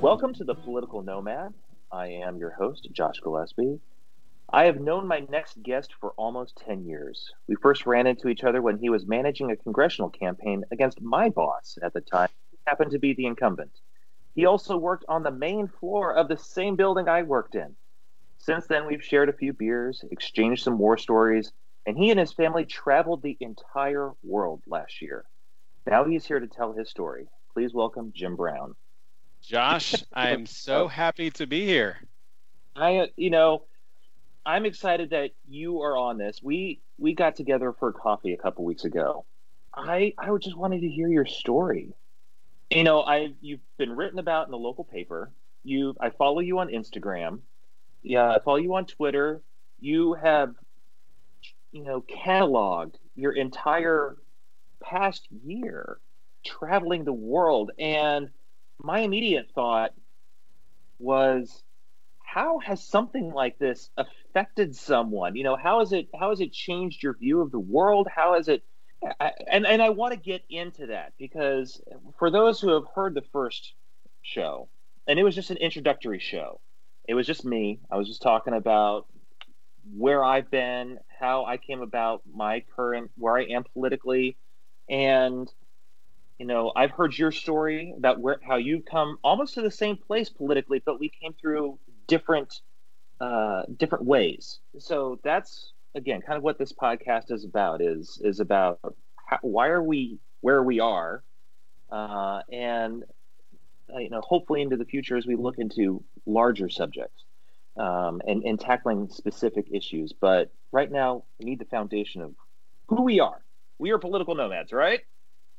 Welcome to the Political Nomad. I am your host, Josh Gillespie. I have known my next guest for almost 10 years. We first ran into each other when he was managing a congressional campaign against my boss at the time, who happened to be the incumbent. He also worked on the main floor of the same building I worked in. Since then, we've shared a few beers, exchanged some war stories, and he and his family traveled the entire world last year. Now he's here to tell his story. Please welcome Jim Brown. Josh, I am so happy to be here. I, you know, I'm excited that you are on this. We we got together for coffee a couple weeks ago. I I just wanted to hear your story. You know, I you've been written about in the local paper. You I follow you on Instagram. Yeah, I follow you on Twitter. You have you know cataloged your entire past year traveling the world and my immediate thought was how has something like this affected someone? You know how has it how has it changed your view of the world? How has it I, and and I want to get into that because for those who have heard the first show and it was just an introductory show it was just me I was just talking about where I've been how I came about my current where I am politically and you know i've heard your story about where how you've come almost to the same place politically but we came through different uh, different ways. So that's again kind of what this podcast is about is is about how, why are we where we are uh, and uh, you know hopefully into the future as we look into larger subjects um, and, and tackling specific issues. But right now we need the foundation of who we are. We are political nomads right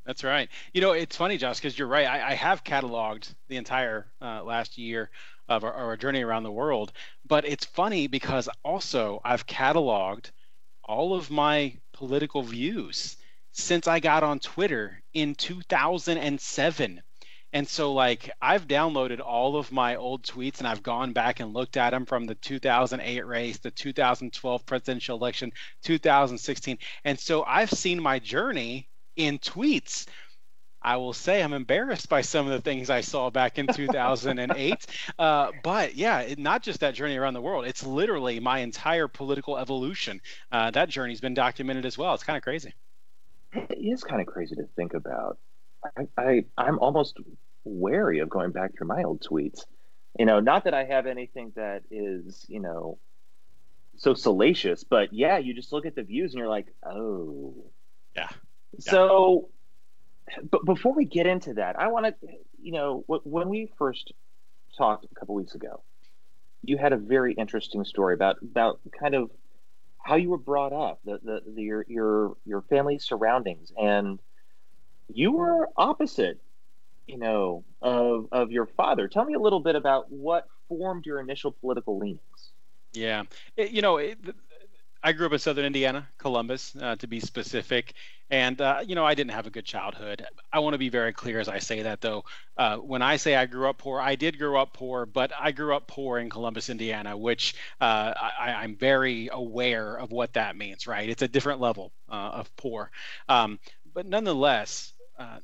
that's right. You know, it's funny, Josh, because you're right. I, I, have cataloged the entire uh, last year of our, our, journey around the world, but it's funny because also I've cataloged all of my political views since I got on Twitter in 2007. And so, like, I've downloaded all of my old tweets and I've gone back and looked at them from the 2008 race, the 2012 presidential election, 2016. And so I've seen my journey in tweets. I will say I'm embarrassed by some of the things I saw back in 2008. uh, but yeah, it, not just that journey around the world, it's literally my entire political evolution. Uh, that journey's been documented as well. It's kind of crazy. It is kind of crazy to think about. I, I I'm almost wary of going back through my old tweets. You know, not that I have anything that is, you know, so salacious, but yeah, you just look at the views and you're like, oh, yeah, so, but before we get into that, I want to, you know, when we first talked a couple weeks ago, you had a very interesting story about about kind of how you were brought up, the, the, the your your your family surroundings, and you were opposite, you know, of of your father. Tell me a little bit about what formed your initial political leanings. Yeah, it, you know, it, I grew up in Southern Indiana, Columbus, uh, to be specific, and uh, you know I didn't have a good childhood. I want to be very clear as I say that, though. Uh, when I say I grew up poor, I did grow up poor, but I grew up poor in Columbus, Indiana, which uh, I, am very aware of what that means. Right? It's a different level uh, of poor, um, but nonetheless, uh,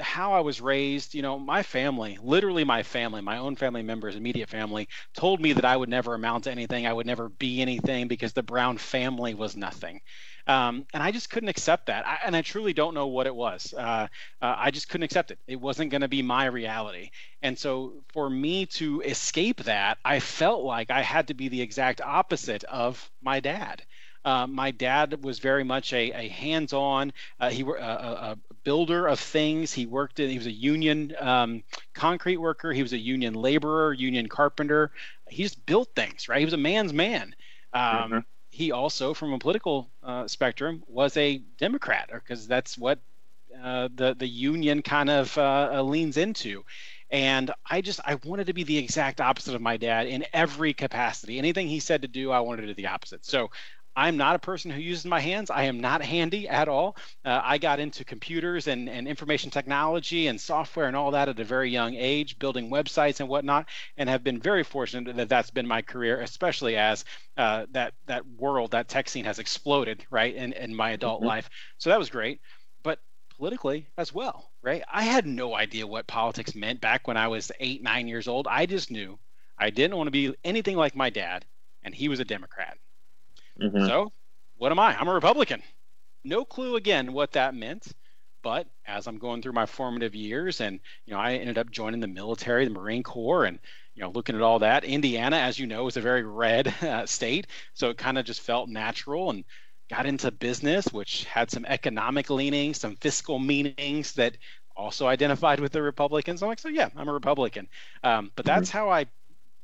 how I was raised, you know, my family, literally my family, my own family members, immediate family, told me that I would never amount to anything. I would never be anything because the Brown family was nothing. Um, and I just couldn't accept that. I, and I truly don't know what it was. Uh, uh, I just couldn't accept it. It wasn't going to be my reality. And so for me to escape that, I felt like I had to be the exact opposite of my dad. Uh, my dad was very much a, a hands-on. Uh, he were a, a, builder of things. He worked in. He was a union um, concrete worker. He was a union laborer, union carpenter. He just built things. Right. He was a man's man. Um, mm-hmm. He also, from a political uh, spectrum, was a Democrat, because that's what uh, the the union kind of uh, leans into and i just i wanted to be the exact opposite of my dad in every capacity anything he said to do i wanted to do the opposite so I'm not a person who uses my hands. I am not handy at all. Uh, I got into computers and, and information technology and software and all that at a very young age, building websites and whatnot, and have been very fortunate that that's been my career, especially as uh, that that world, that tech scene has exploded, right, in, in my adult mm-hmm. life. So that was great. But politically as well, right? I had no idea what politics meant back when I was eight, nine years old. I just knew I didn't want to be anything like my dad, and he was a Democrat. Mm-hmm. So, what am I? I'm a Republican. No clue again what that meant. But as I'm going through my formative years, and you know, I ended up joining the military, the Marine Corps, and you know, looking at all that. Indiana, as you know, is a very red uh, state, so it kind of just felt natural. And got into business, which had some economic leanings, some fiscal meanings that also identified with the Republicans. I'm like, so yeah, I'm a Republican. Um, but that's mm-hmm. how I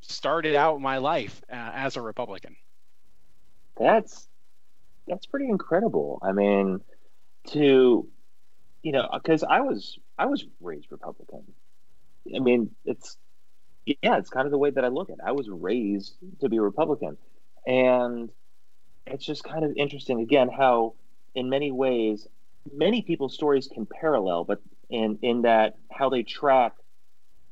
started out my life uh, as a Republican. That's that's pretty incredible. I mean, to you know, because I was I was raised Republican. I mean, it's yeah, it's kind of the way that I look at it. I was raised to be a Republican, and it's just kind of interesting again how in many ways many people's stories can parallel but in in that how they track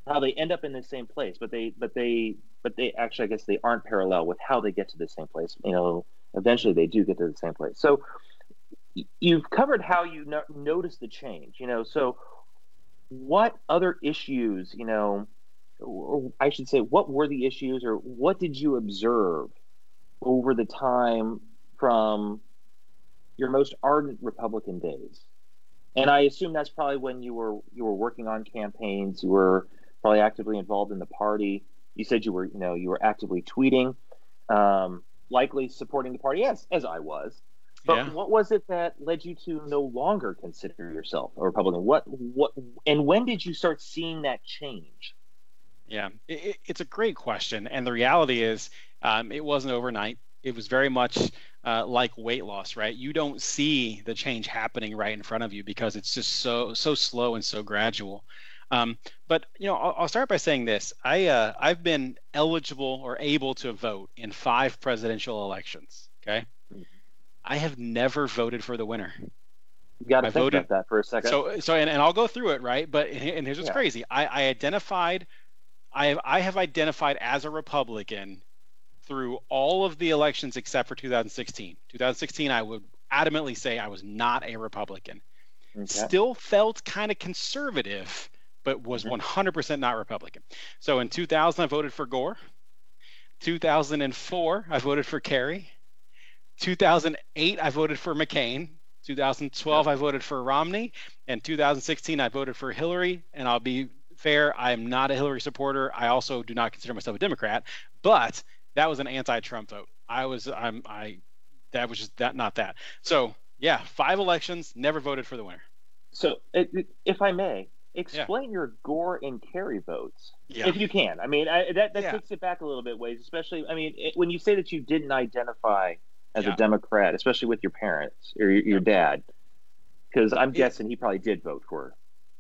how they end up in the same place but they but they but they actually i guess they aren't parallel with how they get to the same place you know eventually they do get to the same place so you've covered how you no- notice the change you know so what other issues you know or i should say what were the issues or what did you observe over the time from your most ardent Republican days. And I assume that's probably when you were you were working on campaigns, you were probably actively involved in the party. You said you were, you know, you were actively tweeting, um, likely supporting the party, as as I was. But yeah. what was it that led you to no longer consider yourself a Republican? What what and when did you start seeing that change? Yeah, it, it's a great question, and the reality is, um, it wasn't overnight. It was very much uh, like weight loss, right? You don't see the change happening right in front of you because it's just so so slow and so gradual. Um, but you know, I'll, I'll, start by saying this: I uh, I've been eligible or able to vote in five presidential elections. Okay. I have never voted for the winner. You got to think voted, about that for a second. So so and, and I'll go through it right, but and here's what's yeah. crazy: I, I identified, I have I have identified as a Republican through all of the elections except for 2016. 2016, I would adamantly say I was not a Republican. Okay. Still felt kind of conservative, but was 100% mm-hmm. not Republican. So in 2000, I voted for Gore. 2004, I voted for Kerry. 2008, I voted for McCain. 2012, I voted for Romney. And 2016, I voted for Hillary. And I'll be fair, I am not a Hillary supporter. I also do not consider myself a Democrat. But that was an anti-Trump vote. I was I'm I that was just that not that. So yeah, five elections, never voted for the winner. So if I may, explain yeah. your Gore and Kerry votes, yeah. if you can. I mean, I, that that yeah. takes it back a little bit ways, especially. I mean, it, when you say that you didn't identify as a Democrat, especially with your parents or your, your dad, because I'm guessing he probably did vote for.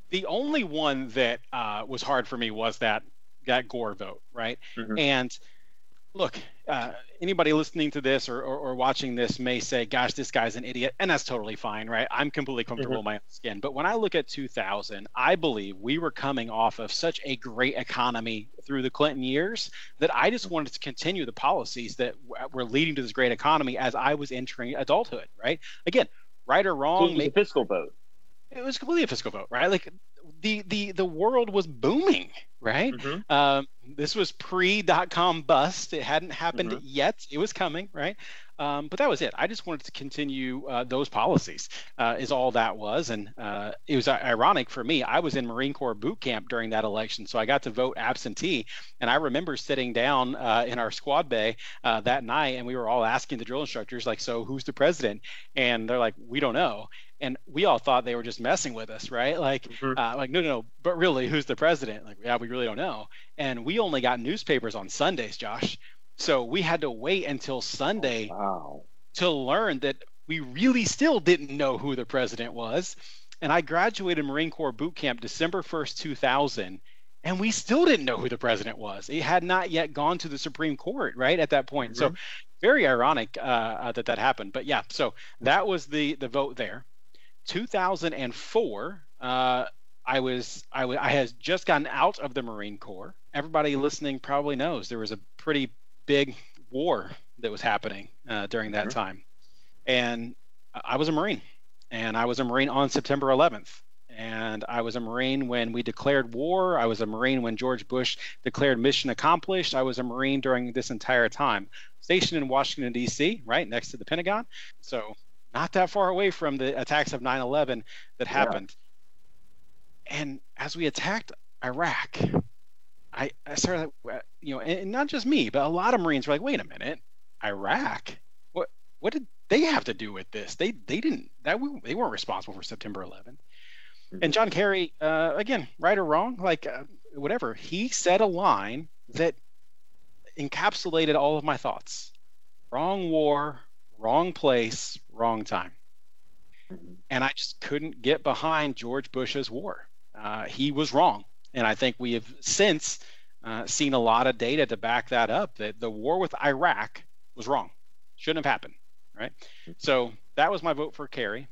The only one that uh, was hard for me was that that Gore vote, right? Mm-hmm. And look, uh, anybody listening to this or, or, or, watching this may say, gosh, this guy's an idiot. And that's totally fine, right? I'm completely comfortable mm-hmm. in my own skin. But when I look at 2000, I believe we were coming off of such a great economy through the Clinton years that I just wanted to continue the policies that were leading to this great economy as I was entering adulthood, right? Again, right or wrong. So it was a fiscal vote. It was completely a fiscal vote, right? Like the the the world was booming, right? Mm-hmm. Um, this was pre dot com bust. It hadn't happened mm-hmm. yet. It was coming, right? Um, but that was it. I just wanted to continue uh, those policies, uh, is all that was. And uh, it was ironic for me. I was in Marine Corps boot camp during that election, so I got to vote absentee. And I remember sitting down uh, in our squad bay uh, that night, and we were all asking the drill instructors, like, "So who's the president?" And they're like, "We don't know." And we all thought they were just messing with us, right? Like, mm-hmm. uh, like no, no, no, but really, who's the president? Like, yeah, we really don't know. And we only got newspapers on Sundays, Josh. So we had to wait until Sunday wow. to learn that we really still didn't know who the president was. And I graduated Marine Corps boot camp December 1st, 2000, and we still didn't know who the president was. It had not yet gone to the Supreme Court, right, at that point. Mm-hmm. So very ironic uh, uh, that that happened. But yeah, so that was the the vote there. 2004, uh, I was I, w- I had just gotten out of the Marine Corps. Everybody listening probably knows there was a pretty big war that was happening uh, during that mm-hmm. time, and I was a Marine, and I was a Marine on September 11th. And I was a Marine when we declared war. I was a Marine when George Bush declared mission accomplished. I was a Marine during this entire time, stationed in Washington, D.C., right next to the Pentagon. So, not that far away from the attacks of 9 11 that happened. Yeah. And as we attacked Iraq, I, I started, uh, you know, and not just me, but a lot of Marines were like, wait a minute, Iraq? What, what did they have to do with this? They, they didn't, that they weren't responsible for September 11th. And John Kerry, uh, again, right or wrong, like uh, whatever, he said a line that encapsulated all of my thoughts. Wrong war, wrong place, wrong time. And I just couldn't get behind George Bush's war. Uh, he was wrong. And I think we have since uh, seen a lot of data to back that up that the war with Iraq was wrong. Shouldn't have happened. Right. So that was my vote for Kerry.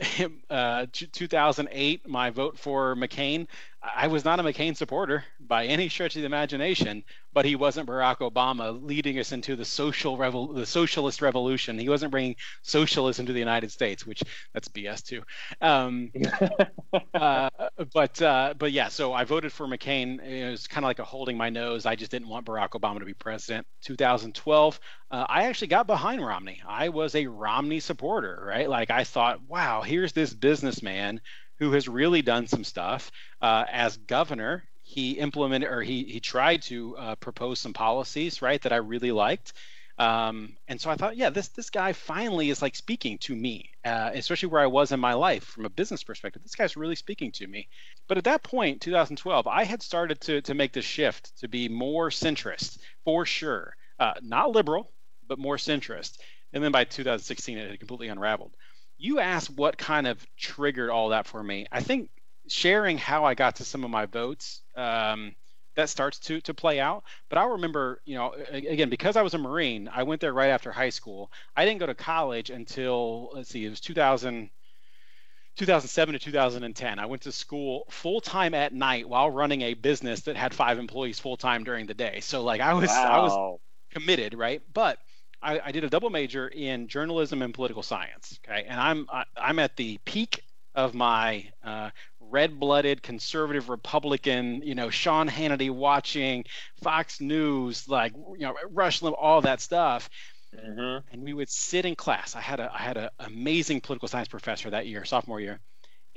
uh, 2008, my vote for McCain. I was not a McCain supporter by any stretch of the imagination, but he wasn't Barack Obama leading us into the social revol- the socialist revolution. He wasn't bringing socialism to the United States, which that's BS too. Um, uh, but uh, but yeah, so I voted for McCain. It was kind of like a holding my nose. I just didn't want Barack Obama to be president. 2012, uh, I actually got behind Romney. I was a Romney supporter, right? Like I thought, wow, here's this businessman who has really done some stuff uh, as governor he implemented or he he tried to uh, propose some policies right that I really liked. Um, and so I thought, yeah, this this guy finally is like speaking to me, uh, especially where I was in my life from a business perspective. This guy's really speaking to me. But at that point, 2012, I had started to to make the shift to be more centrist for sure, uh, not liberal, but more centrist. And then by 2016, it had completely unraveled. You asked what kind of triggered all that for me. I think sharing how I got to some of my votes, um, that starts to to play out. But I remember, you know, again because I was a Marine, I went there right after high school. I didn't go to college until let's see, it was 2000. 2007 to 2010 i went to school full time at night while running a business that had five employees full time during the day so like i was wow. i was committed right but I, I, did a double major in journalism and political science okay and i'm I, am i am at the peak of my uh, red-blooded conservative Republican, you know, Sean Hannity watching Fox News, like you know, Rush Limbaugh, all that stuff. Mm-hmm. And we would sit in class. I had a I had an amazing political science professor that year, sophomore year,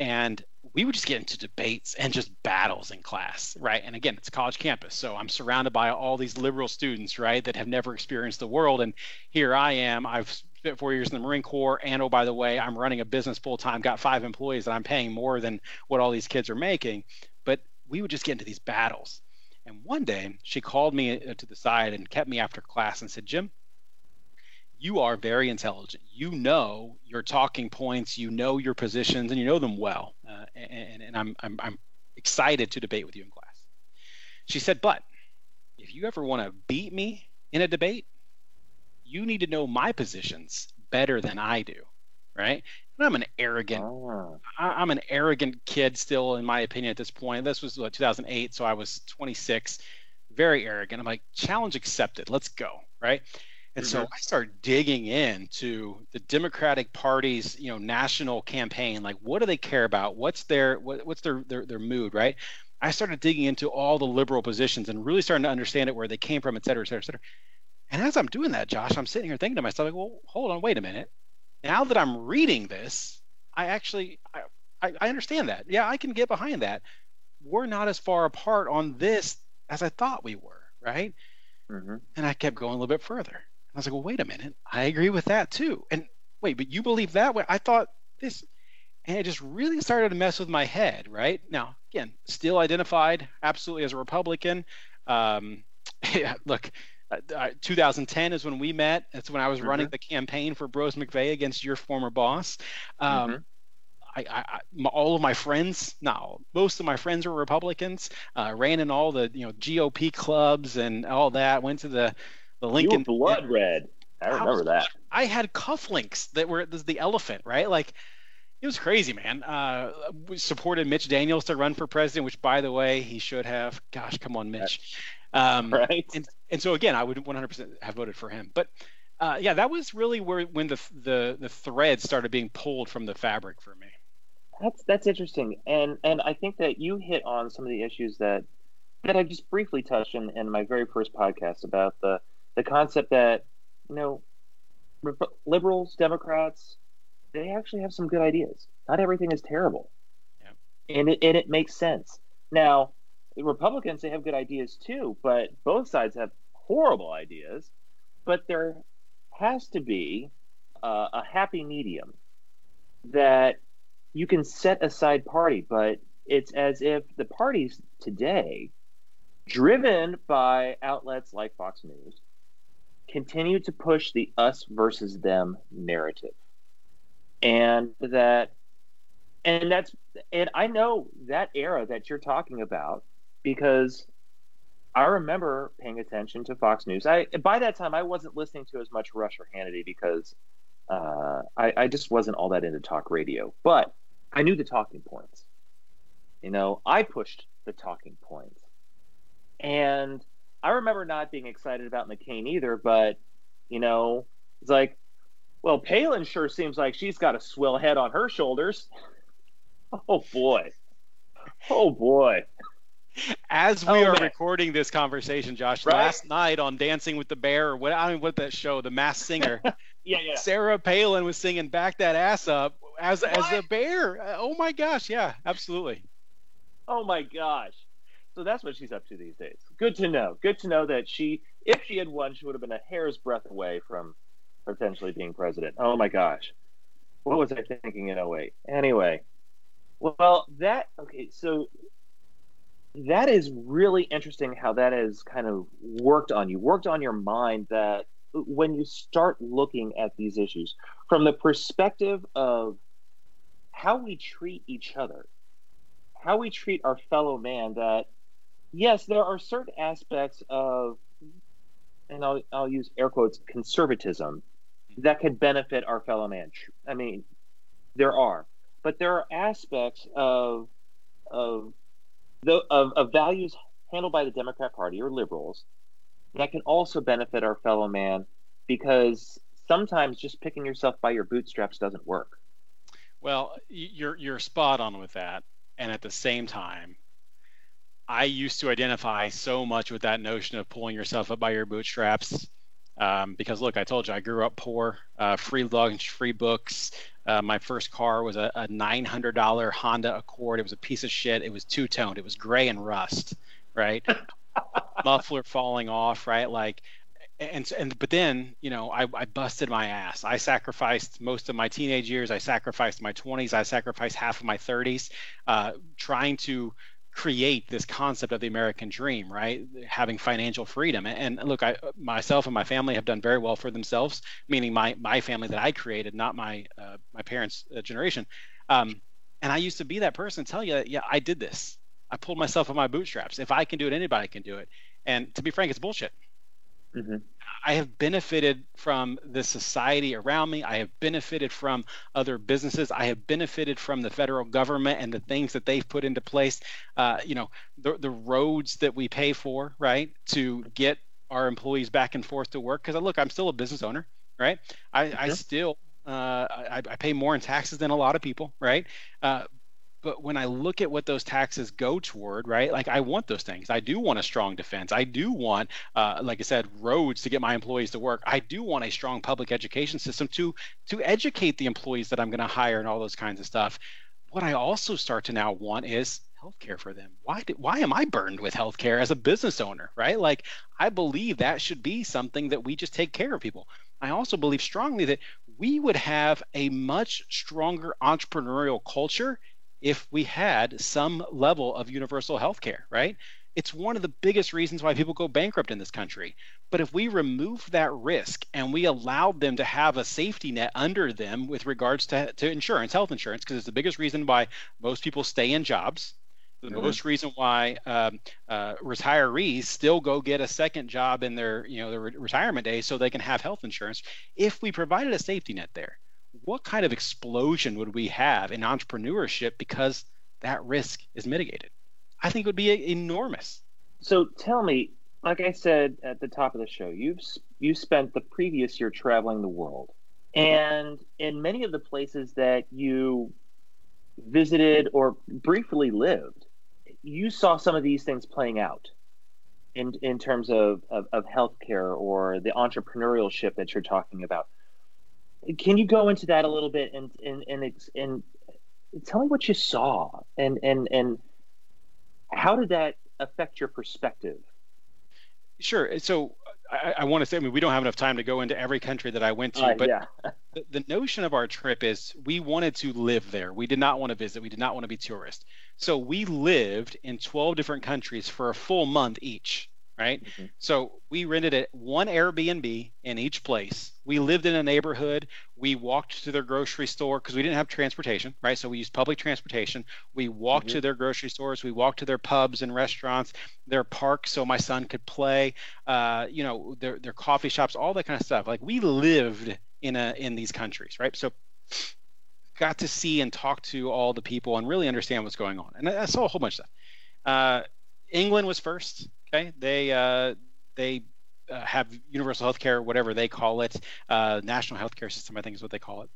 and we would just get into debates and just battles in class, right? And again, it's a college campus, so I'm surrounded by all these liberal students, right, that have never experienced the world, and here I am. I've spent four years in the Marine Corps, and oh, by the way, I'm running a business full time, got five employees, and I'm paying more than what all these kids are making. But we would just get into these battles. And one day, she called me uh, to the side and kept me after class and said, Jim, you are very intelligent. You know your talking points, you know your positions, and you know them well. Uh, and, and I'm, I'm, I'm excited to debate with you in class. She said, but if you ever want to beat me in a debate, you need to know my positions better than I do, right? And I'm an arrogant, oh. I, am an arrogant kid still, in my opinion, at this point. This was what, 2008, so I was 26, very arrogant. I'm like, challenge accepted. Let's go, right? And mm-hmm. so I start digging into the Democratic Party's, you know, national campaign. Like, what do they care about? What's their what, what's their, their their mood, right? I started digging into all the liberal positions and really starting to understand it, where they came from, et cetera, et cetera, et cetera. And as I'm doing that, Josh, I'm sitting here thinking to myself, like, well, hold on, wait a minute. Now that I'm reading this, I actually I, I, I understand that. Yeah, I can get behind that. We're not as far apart on this as I thought we were, right? Mm-hmm. And I kept going a little bit further. I was like, well, wait a minute. I agree with that too. And wait, but you believe that way? I thought this. And it just really started to mess with my head, right? Now, again, still identified absolutely as a Republican. Um, yeah, look, uh, 2010 is when we met. That's when I was mm-hmm. running the campaign for Brose McVey against your former boss. Um, mm-hmm. I, I, I, all of my friends, no, most of my friends were Republicans. Uh, ran in all the you know GOP clubs and all that. Went to the the Lincoln. You blood red. I remember that. I had cufflinks that were the elephant, right? Like it was crazy, man. Uh, we supported Mitch Daniels to run for president, which, by the way, he should have. Gosh, come on, Mitch. Um, right. And, and so again, I would 100% have voted for him. But Uh, yeah, that was really where when the the the thread started being pulled from the fabric for me. That's that's interesting, and and I think that you hit on some of the issues that that I just briefly touched in, in my very first podcast about the the concept that you know liberals, Democrats, they actually have some good ideas. Not everything is terrible, yeah. and it and it makes sense. Now, the Republicans they have good ideas too, but both sides have horrible ideas. But there has to be uh, a happy medium that you can set aside party, but it's as if the parties today, driven by outlets like Fox News, continue to push the us versus them narrative. And that and that's and I know that era that you're talking about because I remember paying attention to Fox News. I by that time I wasn't listening to as much Rush or Hannity because uh, I, I just wasn't all that into talk radio. But I knew the talking points. You know, I pushed the talking points, and I remember not being excited about McCain either. But you know, it's like, well, Palin sure seems like she's got a swell head on her shoulders. Oh boy, oh boy as we oh, are man. recording this conversation, Josh, right? last night on Dancing with the Bear, or what I mean, what that show, The Masked Singer. yeah, yeah. Sarah Palin was singing "Back That Ass Up" as what? as a bear. Uh, oh my gosh, yeah, absolutely. Oh my gosh. So that's what she's up to these days. Good to know. Good to know that she, if she had won, she would have been a hair's breadth away from potentially being president. Oh my gosh. What was I thinking in 08? Anyway, well, that, okay, so that is really interesting how that has kind of worked on you, worked on your mind that when you start looking at these issues from the perspective of how we treat each other, how we treat our fellow man, that yes, there are certain aspects of, and I'll, I'll use air quotes, conservatism that could benefit our fellow man. I mean, there are, but there are aspects of, of the, of, of values handled by the Democrat Party or liberals that can also benefit our fellow man because sometimes just picking yourself by your bootstraps doesn't work. Well, you're you're spot on with that, and at the same time, I used to identify so much with that notion of pulling yourself up by your bootstraps. Um, because look, I told you I grew up poor, uh, free lunch, free books, uh, my first car was a, a $900 Honda Accord. It was a piece of shit. It was two toned. It was gray and rust, right? Muffler falling off, right? Like, and and but then you know I, I busted my ass. I sacrificed most of my teenage years. I sacrificed my 20s. I sacrificed half of my 30s, uh, trying to create this concept of the American dream, right? Having financial freedom. And, look, I myself and my family have done very well for themselves, meaning my my family that I created, not my uh, my parents' uh, generation. Um, and I used to be that person, tell you, yeah, I did this. I pulled myself up my bootstraps. If I can do it, anybody can do it. And to be frank, it's bullshit. Mm-hmm. I have benefited from the society around me. I have benefited from other businesses. I have benefited from the federal government and the things that they've put into place. Uh, you know, the, the roads that we pay for, right, to get our employees back and forth to work. Because look, I'm still a business owner, right? I, I still uh, I, I, pay more in taxes than a lot of people, right? Uh, but when I look at what those taxes go toward, right? Like I want those things. I do want a strong defense. I do want, uh, like I said, roads to get my employees to work. I do want a strong public education system to to educate the employees that I'm going to hire and all those kinds of stuff. What I also start to now want is healthcare for them. Why why am I burdened with healthcare as a business owner, right? Like I believe that should be something that we just take care of people. I also believe strongly that we would have a much stronger entrepreneurial culture if we had some level of universal health care, right? It's one of the biggest reasons why people go bankrupt in this country. But if we remove that risk and we allowed them to have a safety net under them with regards to, to insurance, health insurance, because it's the biggest reason why most people stay in jobs, the mm-hmm. most reason why um, uh, retirees still go get a second job in their you know their re- retirement days so they can have health insurance if we provided a safety net there what kind of explosion would we have in entrepreneurship because that risk is mitigated? I think it would be enormous. So tell me, like I said at the top of the show, you've you spent the previous year traveling the world, and in many of the places that you visited or briefly lived, you saw some of these things playing out in in terms of of, of healthcare or the entrepreneurship that you're talking about. Can you go into that a little bit and and and, and tell me what you saw and and and how did that affect your perspective? Sure. So I, I, want to say, I mean, we don't have enough time to go into every country that I went to, uh, but yeah. the, the, notion of our trip is we wanted to live there. We did not want to visit. We did not want to be tourists. So we lived in 12 different countries for a full month each right? Mm-hmm. So we rented it one Airbnb in each place. We lived in a neighborhood. We walked to their grocery store because we didn't have transportation, right? So we used public transportation. We walked mm-hmm. to their grocery stores. We walked to their pubs and restaurants, their parks, so my son could play. Uh, you know, their their coffee shops, all that kind of stuff. Like we lived in a in these countries, right? So got to see and talk to all the people and really understand what's going on. And I, I saw a whole bunch of stuff. Uh, England was first. Okay, they uh, they uh, have universal health care, whatever they call it, uh, national health care system, I think is what they call it.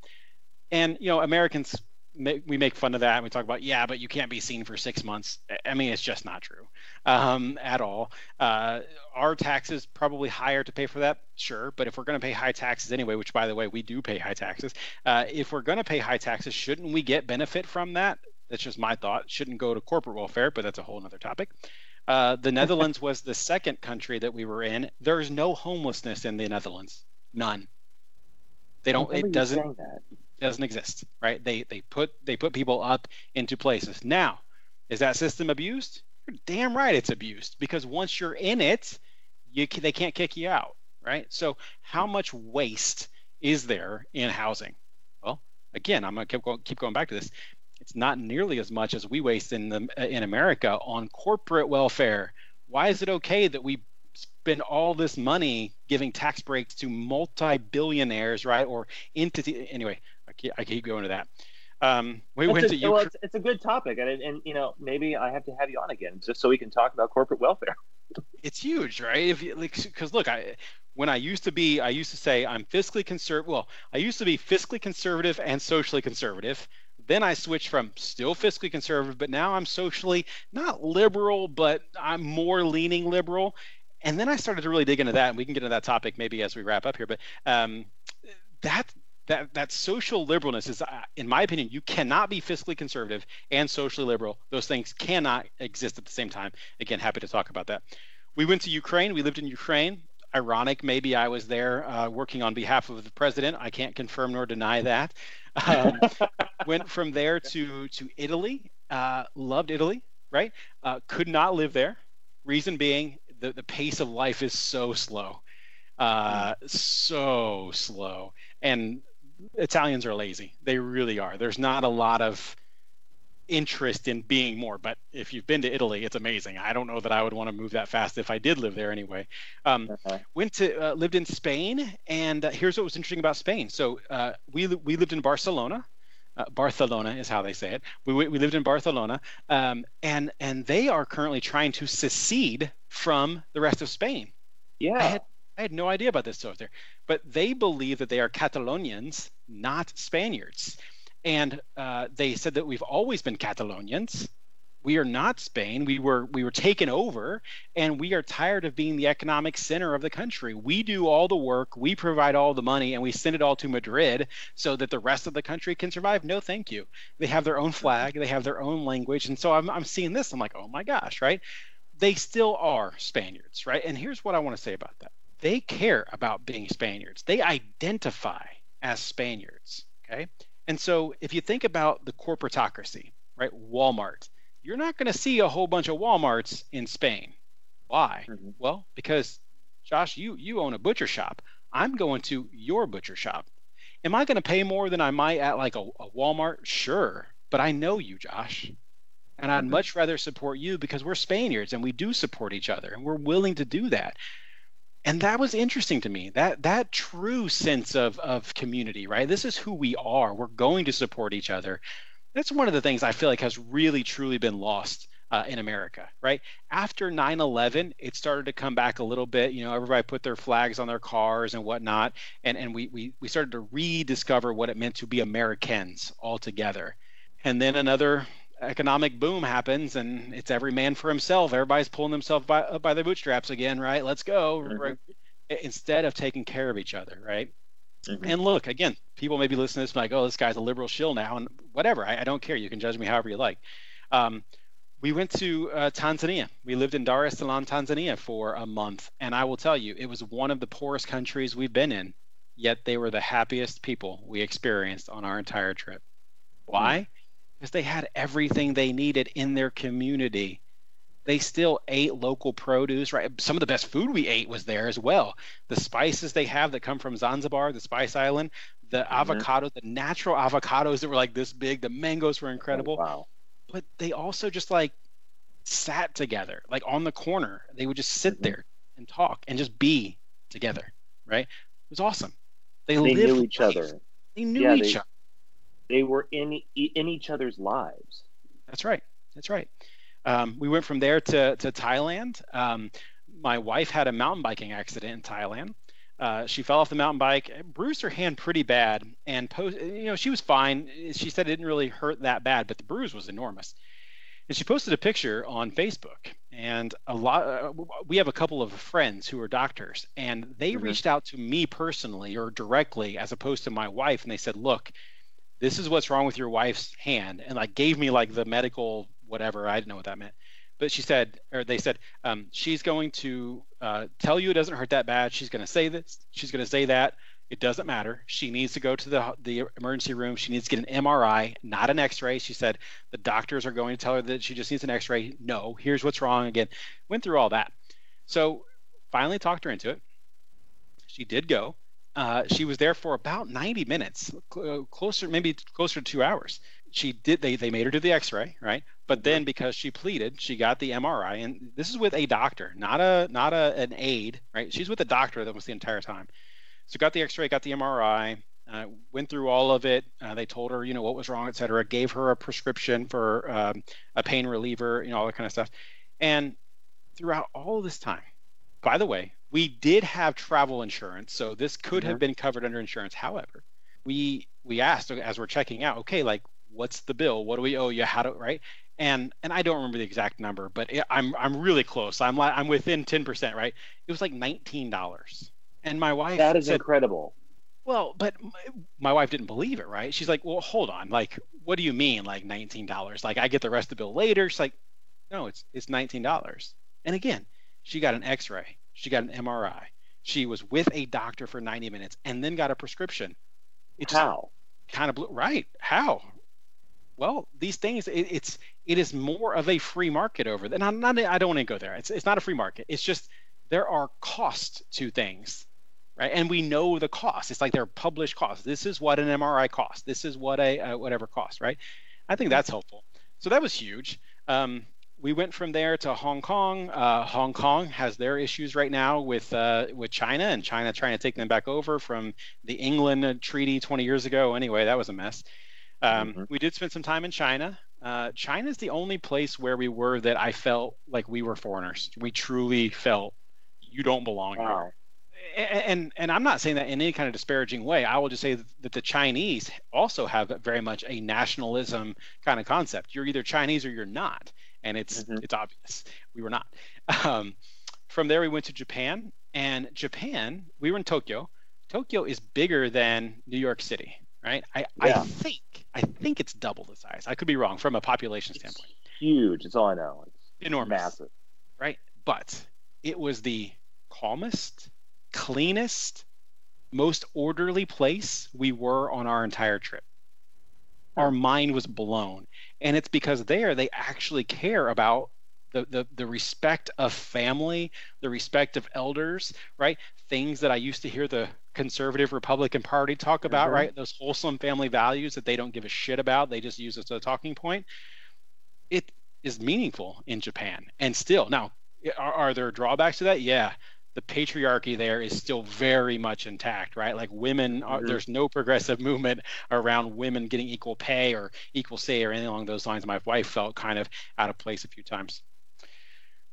And you know, Americans we make fun of that and we talk about yeah, but you can't be seen for six months. I mean, it's just not true um, at all. Uh, our taxes probably higher to pay for that, sure. But if we're going to pay high taxes anyway, which by the way we do pay high taxes, uh, if we're going to pay high taxes, shouldn't we get benefit from that? That's just my thought. Shouldn't go to corporate welfare, but that's a whole other topic. Uh, the Netherlands was the second country that we were in. There's no homelessness in the Netherlands. None. They don't. It doesn't. Doesn't exist. Right. They they put they put people up into places. Now, is that system abused? You're damn right it's abused because once you're in it, you they can't kick you out. Right. So how much waste is there in housing? Well, again, I'm gonna keep going, keep going back to this it's not nearly as much as we waste in the in America on corporate welfare. Why is it okay that we spend all this money giving tax breaks to multi-billionaires, right? Or entity. Anyway, I keep, I keep going to that. Um, we it's went a, to well, it's, it's, a good topic, and, and you know maybe I have to have you on again just so we can talk about corporate welfare. it's huge, right? If you like, because look, I when I used to be, I used to say I'm fiscally conservative. Well, I used to be fiscally conservative and socially conservative. Then I switched from still fiscally conservative, but now I'm socially not liberal, but I'm more leaning liberal. And then I started to really dig into that, and we can get into that topic maybe as we wrap up here. But um, that that that social liberalness is, uh, in my opinion, you cannot be fiscally conservative and socially liberal. Those things cannot exist at the same time. Again, happy to talk about that. We went to Ukraine. We lived in Ukraine ironic. Maybe I was there uh, working on behalf of the president. I can't confirm nor deny that. Um, went from there to to Italy. Uh, loved Italy. Right. Uh, could not live there. Reason being, the the pace of life is so slow, uh, so slow, and Italians are lazy. They really are. There's not a lot of interest in being more. But if you've been to Italy, it's amazing. I don't know that I would want to move that fast if I did live there anyway. Um, uh-huh. Went to uh, lived in Spain, and uh, here's what was interesting about Spain. So uh, we we lived in Barcelona. Uh, Barcelona is how they say it. We, we lived in Barcelona, um, and and they are currently trying to secede from the rest of Spain. Yeah, I had, I had no idea about this so there, but they believe that they are Catalonians, not Spaniards and uh, they said that we've always been Catalonians. We are not Spain. We were we were taken over, and we are tired of being the economic center of the country. We do all the work, we provide all the money, and we send it all to Madrid so that the rest of the country can survive. No, thank you. They have their own flag, they have their own language, and so I'm I'm seeing this. I'm like, oh my gosh, right? They still are Spaniards, right? And here's what I want to say about that. They care about being Spaniards. They identify as Spaniards. Okay and so if you think about the corporatocracy, right, Walmart, you're not going to see a whole bunch of Walmarts in Spain. Why? Mm-hmm. Well, because Josh, you you own a butcher shop. I'm going to your butcher shop. Am I going to pay more than I might at like a, a Walmart? Sure, but I know you, Josh. And I'd mm-hmm. much rather support you because we're Spaniards and we do support each other and we're willing to do that and that was interesting to me that that true sense of of community right this is who we are we're going to support each other that's one of the things i feel like has really truly been lost uh, in America, right? After 9 11, it started to come back a little bit. You know, everybody put their flags on their cars and whatnot. And, and we, we, we started to rediscover what it meant to be Americans altogether. And then another economic boom happens and it's every man for himself. Everybody's pulling themselves by, by their bootstraps again, right? Let's go. Mm-hmm. Right? Instead of taking care of each other, right? Mm-hmm. And look, again, people may be listening to this like, oh, this guy's a liberal shill now, and whatever. I, I don't care. You can judge me however you like. Um, we went to uh, Tanzania. We lived in Dar es Salaam, Tanzania for a month. And I will tell you, it was one of the poorest countries we've been in, yet they were the happiest people we experienced on our entire trip. Why? Mm. Because they had everything they needed in their community. They still ate local produce, right? Some of the best food we ate was there as well. The spices they have that come from Zanzibar, the Spice Island, the mm-hmm. avocado, the natural avocados that were like this big, the mangoes were incredible. Oh, wow but they also just like sat together, like on the corner. They would just sit mm-hmm. there and talk and just be together, right? It was awesome. They, they knew each life. other. They knew yeah, each they, other. They were in in each other's lives. That's right. That's right. Um, we went from there to to Thailand. Um, my wife had a mountain biking accident in Thailand. Uh, she fell off the mountain bike, bruised her hand pretty bad, and post, you know she was fine. She said it didn't really hurt that bad, but the bruise was enormous. And she posted a picture on Facebook, and a lot. Uh, we have a couple of friends who are doctors, and they mm-hmm. reached out to me personally or directly, as opposed to my wife, and they said, "Look, this is what's wrong with your wife's hand," and like gave me like the medical whatever. I didn't know what that meant but she said, or they said, um, she's going to uh, tell you it doesn't hurt that bad. She's going to say this. She's going to say that. It doesn't matter. She needs to go to the the emergency room. She needs to get an MRI, not an X-ray. She said the doctors are going to tell her that she just needs an X-ray. No, here's what's wrong. Again, went through all that. So finally talked her into it. She did go. Uh, she was there for about 90 minutes, cl- closer, maybe closer to two hours. She did they, they made her do the x-ray right? But then because she pleaded she got the mri and this is with a doctor not a not a, an aide right? She's with a doctor that was the entire time. So got the x-ray got the mri uh, went through all of it. Uh, they told her you know what was wrong et cetera gave her a prescription for um, a pain reliever you know all that kind of stuff. And throughout all this time by the way we did have travel insurance so this could mm-hmm. have been covered under insurance however we we asked as we're checking out okay like what's the bill what do we owe you how do right and and I don't remember the exact number, but it, I'm I'm really close. I'm like I'm within ten percent, right? It was like nineteen dollars, and my wife that is said, incredible. Well, but my, my, wife didn't believe it, right? She's like, well, hold on, like, what do you mean, like nineteen dollars? Like I get the rest of the bill later. She's like, no, it's it's nineteen dollars. And again, she got an X-ray, she got an MRI, she was with a doctor for ninety minutes, and then got a prescription. It's how? Kind of blew, right? How? well, these things it, it's it is more of a free market over there. And not, I don't want to go there. It's it's not a free market. It's just there are costs to things, right? And we know the cost. It's like they're published costs. This is what an MRI costs. This is what a uh, whatever cost, right? I think that's helpful. So that was huge. Um, we went from there to Hong Kong. Uh, Hong Kong has their issues right now with uh, with China, and China trying to take them back over from the England Treaty 20 years ago. Anyway, that was a mess. Um, mm-hmm. We did spend some time in China. Uh, China is the only place where we were that I felt like we were foreigners. We truly felt you don't belong wow. here. And and I'm not saying that in any kind of disparaging way. I will just say that the Chinese also have very much a nationalism kind of concept. You're either Chinese or you're not, and it's mm-hmm. it's obvious. We were not. Um, from there, we went to Japan, and Japan, we were in Tokyo. Tokyo is bigger than New York City right? I, yeah. I think I think it's double the size. I could be wrong from a population it's standpoint. Huge. It's all I know. It's enormous, massive, right? But it was the calmest, cleanest, most orderly place we were on our entire trip. Our mind was blown, and it's because there they actually care about the, the the respect of family, the respect of elders, right? Things that I used to hear the conservative Republican Party talk about, mm-hmm. right? Those wholesome family values that they don't give a shit about, they just use it as a talking point. It is meaningful in Japan, and still now, are, are there drawbacks to that? Yeah, the patriarchy there is still very much intact, right? Like women, are, mm-hmm. there's no progressive movement around women getting equal pay or equal say or anything along those lines. My wife felt kind of out of place a few times.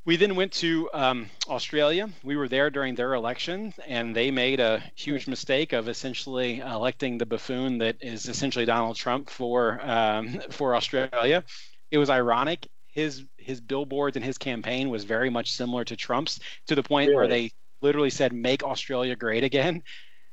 We then went to um, Australia. We were there during their election, and they made a huge mistake of essentially electing the buffoon that is essentially Donald Trump for um, for Australia. It was ironic. His his billboards and his campaign was very much similar to Trump's, to the point really? where they literally said "Make Australia Great Again."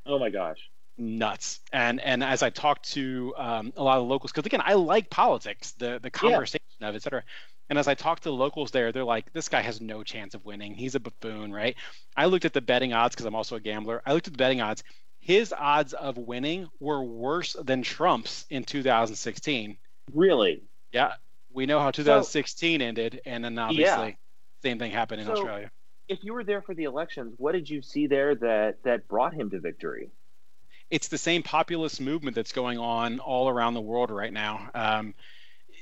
Oh my gosh! Nuts. And and as I talked to um, a lot of locals, because again, I like politics, the the conversation yeah. of it, et cetera. And as I talked to the locals there, they're like, this guy has no chance of winning. He's a buffoon, right? I looked at the betting odds because I'm also a gambler. I looked at the betting odds. His odds of winning were worse than Trump's in 2016. Really? Yeah. We know how 2016 so, ended, and then obviously yeah. same thing happened in so, Australia. If you were there for the elections, what did you see there that that brought him to victory? It's the same populist movement that's going on all around the world right now. Um,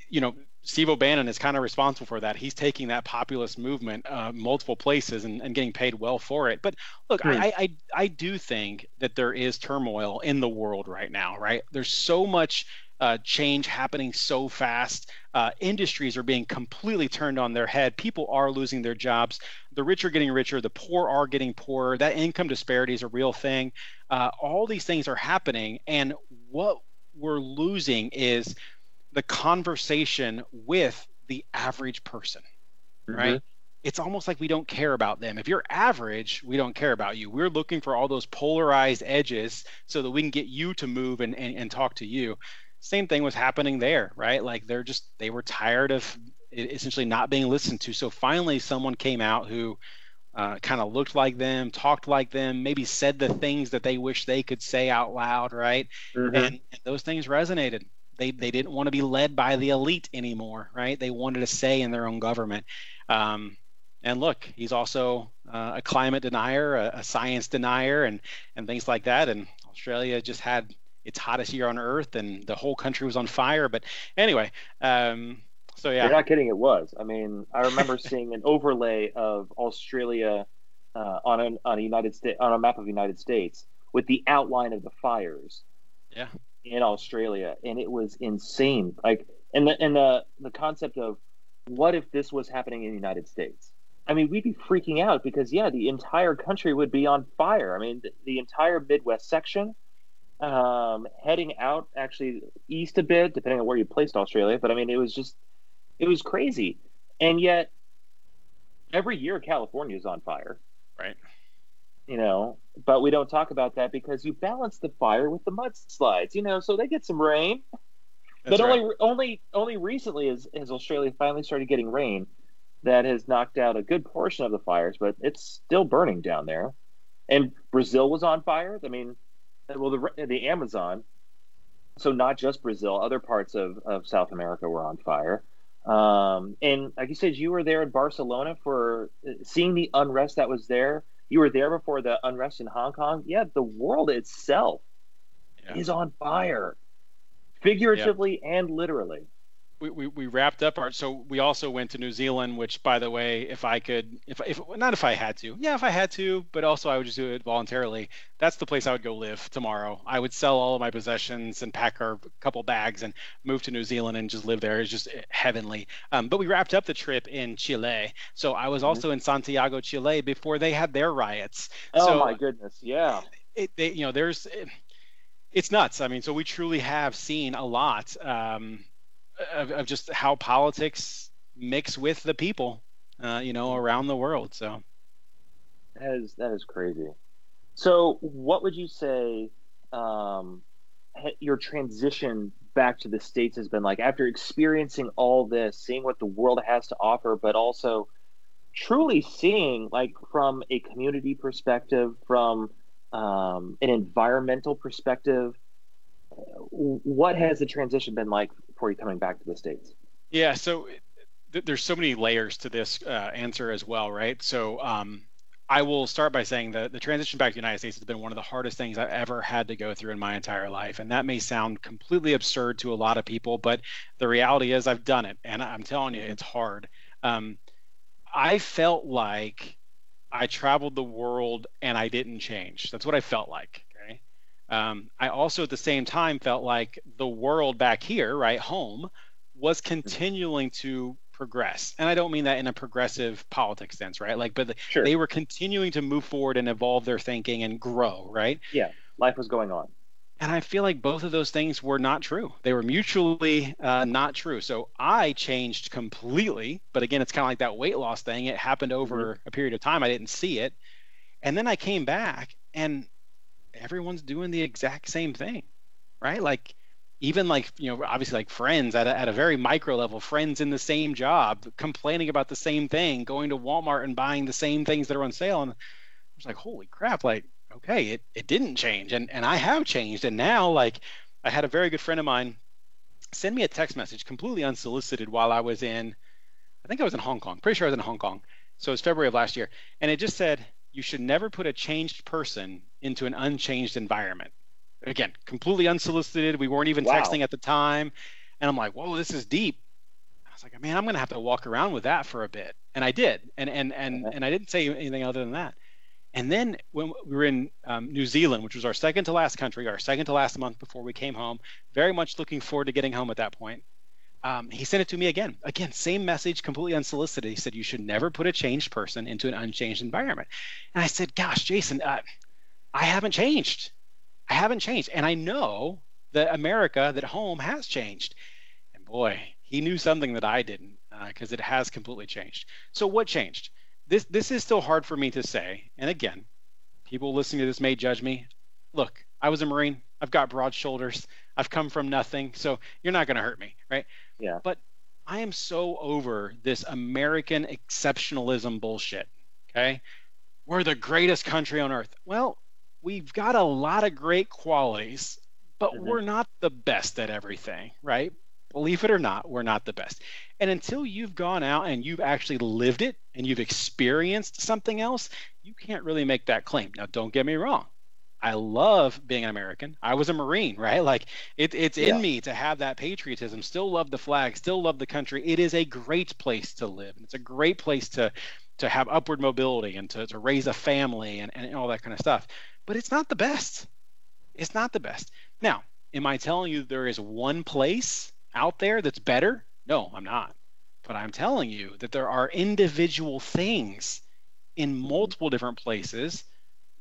you know, Steve Bannon is kind of responsible for that. He's taking that populist movement uh, multiple places and, and, getting paid well for it. But look, hmm. I, I I do think that there is turmoil in the world right now. Right? There's so much uh, change happening so fast. Uh, industries are being completely turned on their head. People are losing their jobs. The rich are getting richer. The poor are getting poorer. That income disparity is a real thing. Uh, all these things are happening, and what we're losing is the conversation with the average person, mm-hmm. right? It's almost like we don't care about them. If you're average, we don't care about you. We're looking for all those polarized edges so that we can get you to move and, and, and talk to you. Same thing was happening there, right? Like they're just, they were tired of essentially not being listened to. So finally, someone came out who uh, kind of looked like them, talked like them, maybe said the things that they wish they could say out loud, right? Mm-hmm. And, and, those things resonated they they didn't want to be led by the elite anymore, right? They wanted to say in their own government. Um, and look, he's also uh, a climate denier, a, a, science denier, and and things like that. And Australia just had its hottest year on Earth, and the whole country was on fire. But anyway, um, so yeah, you're not kidding. It was. I mean, I remember seeing an overlay of Australia uh, on a on a United States on a map of the United States with the outline of the fires. Yeah in Australia, and it was insane. Like, and the and the the concept of what if this was happening in the United States? I mean, we'd be freaking out because yeah, the entire country would be on fire. I mean, the, the entire Midwest section, um, heading out actually east a bit, depending on where you placed Australia. But I mean, it was just, it was crazy, and yet every year California is on fire. Right you know, but we don't talk about that because you balance the fire with the mudslides, you know, so they get some rain. That's but right. only only only recently has, has Australia finally started getting rain that has knocked out a good portion of the fires, but it's still burning down there. And Brazil was on fire. I mean, well, the the Amazon. So not just Brazil, other parts of, of South America were on fire. Um, and like you said, you were there in Barcelona for uh, seeing the unrest that was there you were there before the unrest in Hong Kong. Yeah, the world itself yeah. is on fire, figuratively yeah. and literally we, we, we wrapped up our so we also went to New Zealand, which by the way, if I could if if not if I had to, yeah, if I had to, but also I would just do it voluntarily. That's the place I would go live tomorrow. I would sell all of my possessions and pack our couple bags and move to New Zealand and just live there. It's just heavenly. Um, but we wrapped up the trip in Chile, so I was mm-hmm. also in Santiago, Chile before they had their riots. Oh so my goodness, yeah. It, they, you know, there's. It, it's nuts. I mean, so we truly have seen a lot. Um, of, of just how politics mix with the people, uh, you know, around the world. So that is that is crazy. So, what would you say um, your transition back to the states has been like after experiencing all this, seeing what the world has to offer, but also truly seeing, like, from a community perspective, from um, an environmental perspective, what has the transition been like for you coming back to the states? Yeah, so th- there's so many layers to this uh, answer as well, right? So um, I will start by saying that the transition back to the United States has been one of the hardest things I've ever had to go through in my entire life, and that may sound completely absurd to a lot of people, but the reality is I've done it, and I'm telling you, it's hard. Um, I felt like I traveled the world and I didn't change. That's what I felt like. Um, I also at the same time felt like the world back here, right, home, was mm-hmm. continuing to progress. And I don't mean that in a progressive politics sense, right? Like, but sure. they were continuing to move forward and evolve their thinking and grow, right? Yeah, life was going on. And I feel like both of those things were not true. They were mutually uh, not true. So I changed completely. But again, it's kind of like that weight loss thing. It happened over mm-hmm. a period of time. I didn't see it. And then I came back and everyone's doing the exact same thing, right? Like, even like, you know, obviously like friends at a, at a very micro level, friends in the same job, complaining about the same thing, going to Walmart and buying the same things that are on sale. And I was like, holy crap, like, okay, it, it didn't change. And, and I have changed. And now, like, I had a very good friend of mine send me a text message completely unsolicited while I was in, I think I was in Hong Kong, pretty sure I was in Hong Kong. So it was February of last year. And it just said, you should never put a changed person into an unchanged environment. Again, completely unsolicited. We weren't even wow. texting at the time. And I'm like, whoa, this is deep. I was like, man, I'm gonna have to walk around with that for a bit. And I did. And and and and I didn't say anything other than that. And then when we were in um, New Zealand, which was our second to last country, our second to last month before we came home, very much looking forward to getting home at that point. Um, he sent it to me again. Again, same message, completely unsolicited. He said, You should never put a changed person into an unchanged environment. And I said, Gosh, Jason, uh, I haven't changed. I haven't changed. And I know that America, that home has changed. And boy, he knew something that I didn't because uh, it has completely changed. So, what changed? this this is still hard for me to say. And again, people listening to this may judge me. Look, I was a Marine. I've got broad shoulders. I've come from nothing, so you're not going to hurt me, right? Yeah. But I am so over this American exceptionalism bullshit. Okay, we're the greatest country on earth. Well, we've got a lot of great qualities, but mm-hmm. we're not the best at everything, right? Believe it or not, we're not the best. And until you've gone out and you've actually lived it and you've experienced something else, you can't really make that claim. Now, don't get me wrong. I love being an American. I was a Marine, right? Like it, it's yeah. in me to have that patriotism. Still love the flag. Still love the country. It is a great place to live, and it's a great place to to have upward mobility and to, to raise a family and, and all that kind of stuff. But it's not the best. It's not the best. Now, am I telling you there is one place out there that's better? No, I'm not. But I'm telling you that there are individual things in mm-hmm. multiple different places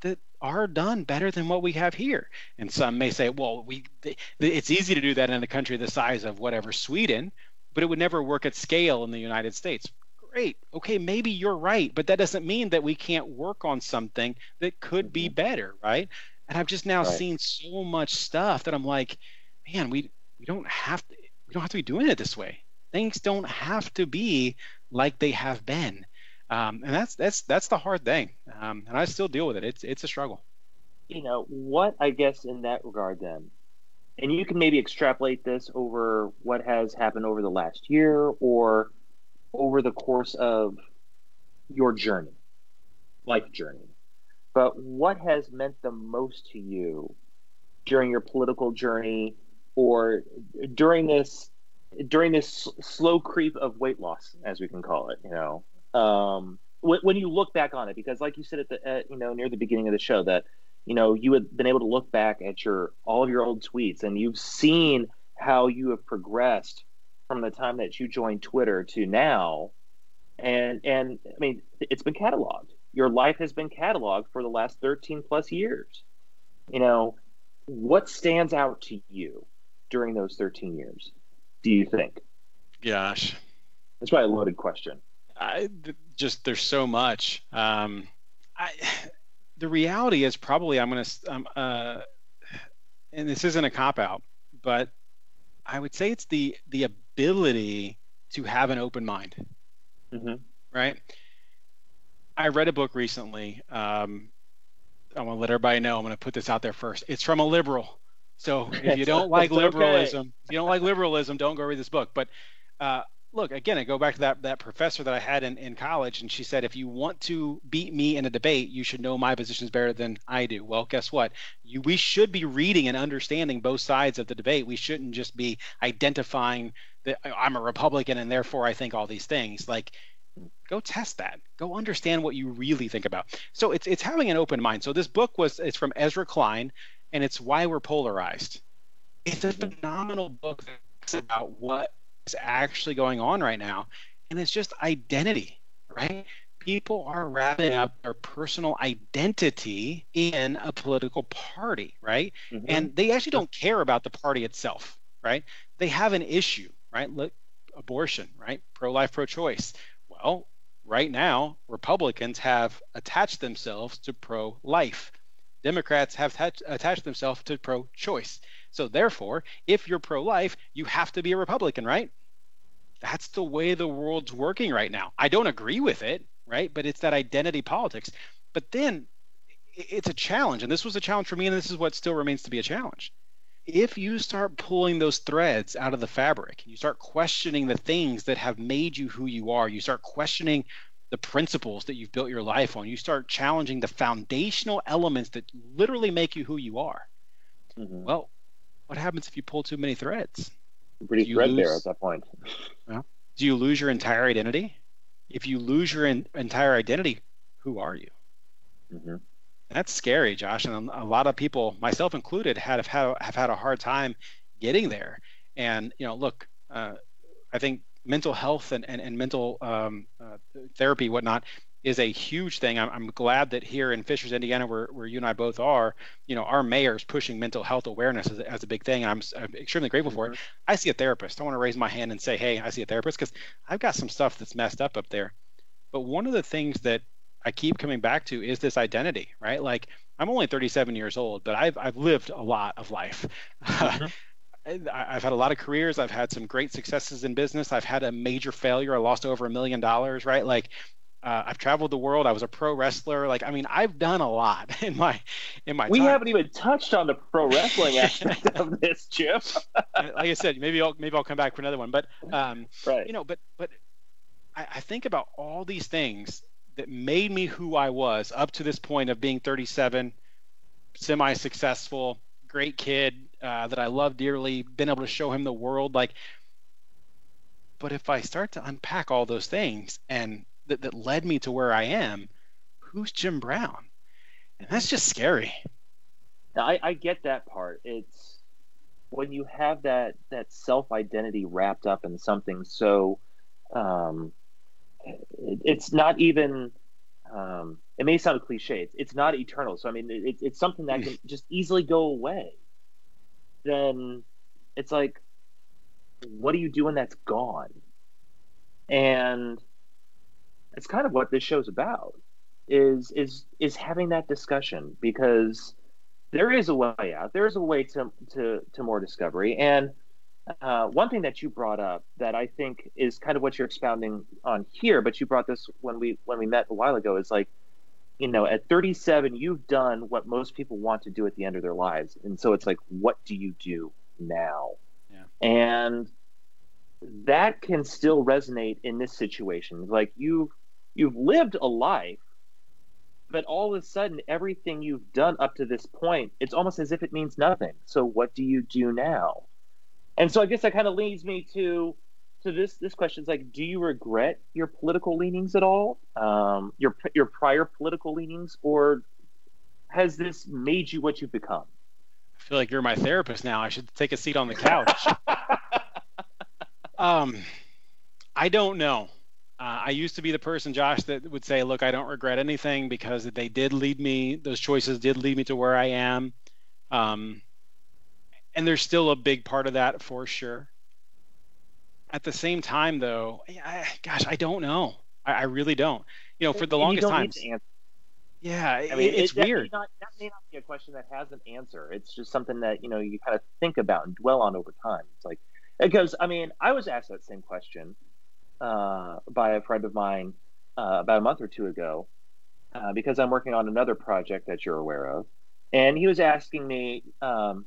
that are done better than what we have here. And some may say, well, we it's easy to do that in a country the size of whatever Sweden, but it would never work at scale in the United States. Great. Okay, maybe you're right, but that doesn't mean that we can't work on something that could be mm-hmm. better, right? And I've just now right. seen so much stuff that I'm like, man, we we don't have to we don't have to be doing it this way things don't have to be like they have been. Um, and that's that's that's the hard thing. Um, and I still deal with it. It's it's a struggle. You know what? I guess in that regard, then, and you can maybe extrapolate this over what has happened over the last year or over the course of your journey, life journey. But what has meant the most to you during your political journey or during this during this slow creep of weight loss, as we can call it, you know, um, when, when you look back on it, because like you said at the, at, you know, near the beginning of the show that, you know, you had been able to look back at your, all of your old tweets and you've seen how you have progressed from the time that you joined Twitter to now. And, and I mean, it's been cataloged. Your life has been cataloged for the last 13 plus years. You know, what stands out to you during those 13 years? do you think? Gosh, that's probably a loaded question. I just there's so much. Um, I the reality is probably I'm gonna um, uh, and this isn't a cop out, but I would say it's the the ability to have an open mind. Mm-hmm. Right. I read a book recently. Um, I want to let everybody know. I'm going to put this out there first. It's from a liberal. So if you don't like liberalism, okay. if you don't like liberalism, don't go read this book. But uh, look, again, I go back to that that professor that I had in, in college, and she said, if you want to beat me in a debate, you should know my positions better than I do. Well, guess what? You, we should be reading and understanding both sides of the debate. We shouldn't just be identifying that oh, I'm a Republican and therefore I think all these things. Like go test that go understand what you really think about so it's it's having an open mind so this book was it's from ezra klein and it's why we're polarized it's a phenomenal book about what is actually going on right now and it's just identity right? People are wrapping up their personal identity in a political party right? Mm-hmm. and they actually don't care about the party itself right? They have an issue right? Look abortion right? Pro-life pro-choice. Well right now, Republicans have attached themselves to pro life. Democrats have attached themselves to pro choice. So, therefore, if you're pro life, you have to be a Republican, right? That's the way the world's working right now. I don't agree with it, right? But it's that identity politics. But then it's a challenge. And this was a challenge for me, and this is what still remains to be a challenge. If you start pulling those threads out of the fabric, and you start questioning the things that have made you who you are, you start questioning the principles that you've built your life on. You start challenging the foundational elements that literally make you who you are. Mm-hmm. Well, what happens if you pull too many threads? Pretty threadbare at that point. Well, do you lose your entire identity? If you lose your in, entire identity, who are you? Mm-hmm. That's scary, Josh, and a lot of people, myself included, have had have had a hard time getting there. And you know, look, uh, I think mental health and, and, and mental um, uh, therapy, whatnot, is a huge thing. I'm, I'm, glad that here in Fishers, Indiana, where, where you and I both are, you know, our mayor is pushing mental health awareness as, as a big thing. And I'm, I'm extremely grateful for it. Mm-hmm. I see a therapist. I want to raise my hand and say, hey, I see a therapist because I've got some stuff that's messed up up there. But one of the things that I keep coming back to is this identity, right? Like I'm only 37 years old, but I've, I've lived a lot of life. Mm-hmm. I've had a lot of careers. I've had some great successes in business. I've had a major failure. I lost over a million dollars, right? Like uh, I've traveled the world. I was a pro wrestler. Like I mean, I've done a lot in my in my. We time. haven't even touched on the pro wrestling aspect of this, Jim. like I said, maybe I'll maybe I'll come back for another one. But um, right. you know, but but I, I think about all these things that made me who I was up to this point of being 37, semi-successful, great kid, uh, that I love dearly, been able to show him the world. Like, but if I start to unpack all those things and that, that led me to where I am, who's Jim Brown? And that's just scary. I, I get that part. It's when you have that that self identity wrapped up in something so um, it, it's not even um, it may sound cliche it's, it's not eternal so i mean it, it's something that can just easily go away then it's like, what do you do when that's gone? And it's kind of what this show's about is is is having that discussion because there is a way out. There is a way to to to more discovery. And uh, one thing that you brought up that I think is kind of what you're expounding on here, but you brought this when we when we met a while ago is like, you know, at 37, you've done what most people want to do at the end of their lives. And so it's like, what do you do now? Yeah. And that can still resonate in this situation. Like you've you've lived a life, but all of a sudden everything you've done up to this point, it's almost as if it means nothing. So what do you do now? And so I guess that kind of leads me to so this this question is like, do you regret your political leanings at all, um, your your prior political leanings, or has this made you what you've become? I feel like you're my therapist now. I should take a seat on the couch. um, I don't know. Uh, I used to be the person, Josh, that would say, "Look, I don't regret anything because they did lead me. Those choices did lead me to where I am." Um, and there's still a big part of that for sure at the same time, though, I, gosh, I don't know. I, I, really don't. You know, for the and longest time. Yeah, I mean, it's it, weird. Not, that may not be a question that has an answer. It's just something that you know you kind of think about and dwell on over time. It's like because I mean, I was asked that same question uh, by a friend of mine uh, about a month or two ago uh, because I'm working on another project that you're aware of, and he was asking me. Um,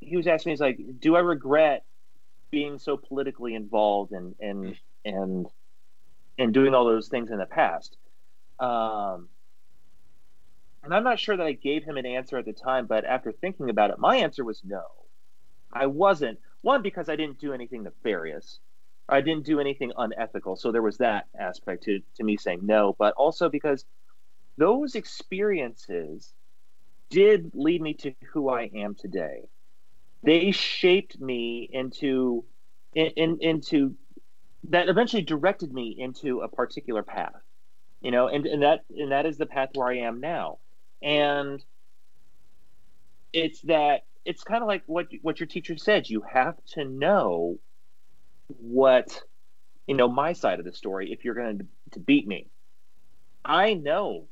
he was asking me, he's like, "Do I regret being so politically involved and and and and doing all those things in the past. Um, and I'm not sure that I gave him an answer at the time, but after thinking about it, my answer was no. I wasn't one because I didn't do anything nefarious, I didn't do anything unethical. So there was that aspect to, to me saying no, but also because those experiences did lead me to who I am today. They shaped me into in, in, into that eventually directed me into a particular path. You know, and, and that and that is the path where I am now. And it's that it's kind of like what what your teacher said. You have to know what you know my side of the story if you're going to, to beat me. I know.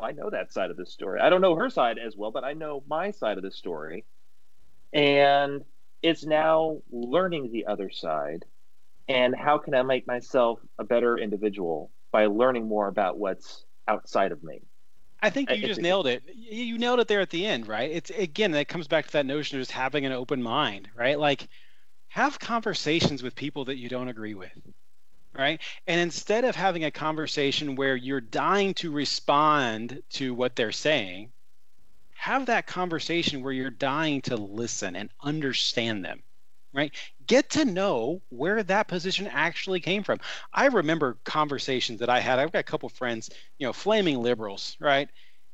I know that side of the story. I don't know her side as well, but I know my side of the story. And it's now learning the other side and how can I make myself a better individual by learning more about what's outside of me. I think you just nailed it. You nailed it there at the end, right? It's again, that comes back to that notion of just having an open mind, right? Like have conversations with people that you don't agree with, right? And instead of having a conversation where you're dying to respond to what they're saying, have that conversation where you're dying to listen and understand them right? Get to know where that position actually came from. I remember conversations that I had. I've got a couple friends, you know, flaming liberals, right?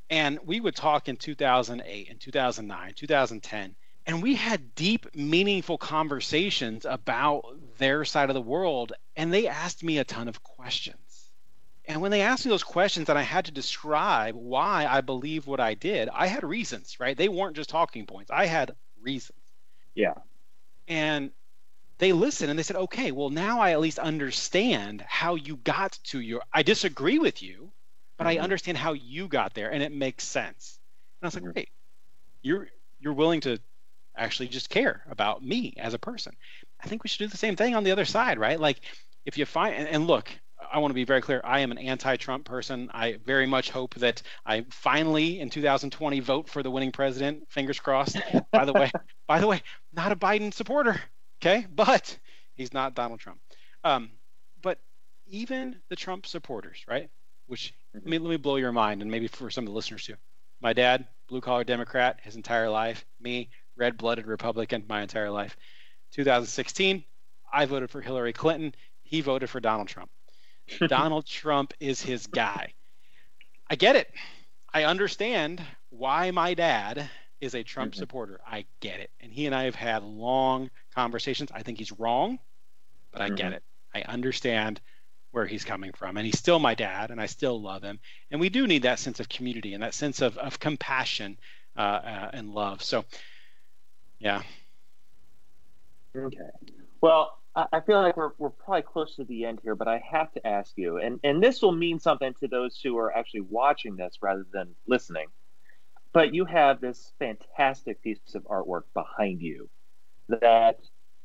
And we would talk in 2008 and 2009, 2010, and we had deep, meaningful conversations about their side of the world. And they asked me a ton of questions. And when they asked me those questions and I had to describe why I believe what I did, I had reasons, right? They weren't just talking points. I had reasons. Yeah and they listened and they said okay well now i at least understand how you got to your i disagree with you but mm-hmm. i understand how you got there and it makes sense and i was like mm-hmm. great you're you're willing to actually just care about me as a person i think we should do the same thing on the other side right like if you find and, and look I want to be very clear. I am an anti-Trump person. I very much hope that I finally, in 2020, vote for the winning president. Fingers crossed. by the way, by the way, not a Biden supporter. Okay, but he's not Donald Trump. Um, but even the Trump supporters, right? Which let me let me blow your mind, and maybe for some of the listeners too. My dad, blue collar Democrat, his entire life. Me, red blooded Republican, my entire life. 2016, I voted for Hillary Clinton. He voted for Donald Trump. Donald Trump is his guy. I get it. I understand why my dad is a Trump mm-hmm. supporter. I get it. And he and I have had long conversations. I think he's wrong, but I mm-hmm. get it. I understand where he's coming from. And he's still my dad, and I still love him. And we do need that sense of community and that sense of, of compassion uh, uh, and love. So, yeah. Okay. Well, I feel like we're, we're probably close to the end here, but I have to ask you, and, and this will mean something to those who are actually watching this rather than listening. But you have this fantastic piece of artwork behind you that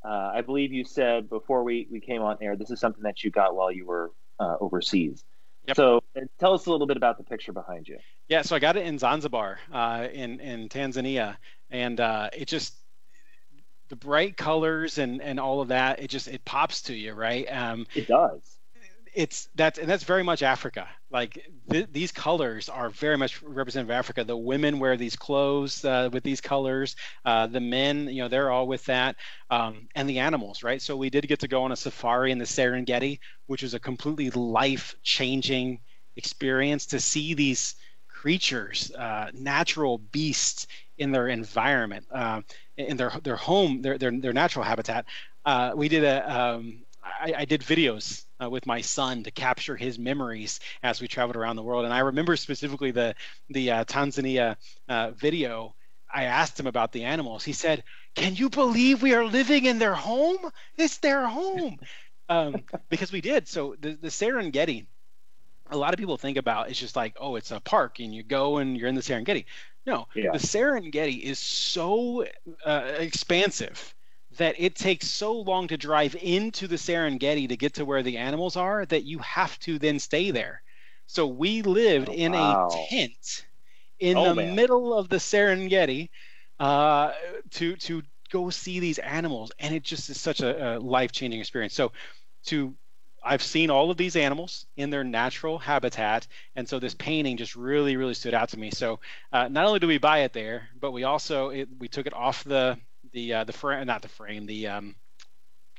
uh, I believe you said before we, we came on air, this is something that you got while you were uh, overseas. Yep. So uh, tell us a little bit about the picture behind you. Yeah, so I got it in Zanzibar, uh, in in Tanzania, and uh, it just the bright colors and and all of that it just it pops to you right? Um it does. it's that's and that's very much africa. Like th- these colors are very much representative of africa. The women wear these clothes uh, with these colors. Uh, the men you know they're all with that. Um, and the animals right? So we did get to go on a safari in the serengeti which was a completely life changing experience to see these creatures uh, natural beasts in their environment, uh, in their their home, their their, their natural habitat. Uh, we did a um, I, I, did videos uh, with my son to capture his memories as we traveled around the world, and I remember specifically the the uh, Tanzania uh, video. I asked him about the animals. He said, "Can you believe we are living in their home? It's their home." um, because we did. So the, the Serengeti, a lot of people think about it's just like, oh, it's a park and you go and you're in the Serengeti. No, yeah. the Serengeti is so uh, expansive that it takes so long to drive into the Serengeti to get to where the animals are that you have to then stay there. So we lived oh, in wow. a tent in oh, the man. middle of the Serengeti uh, to to go see these animals, and it just is such a, a life changing experience. So to I've seen all of these animals in their natural habitat, and so this painting just really, really stood out to me. So uh, not only do we buy it there, but we also it, we took it off the the uh, the frame, not the frame, the um,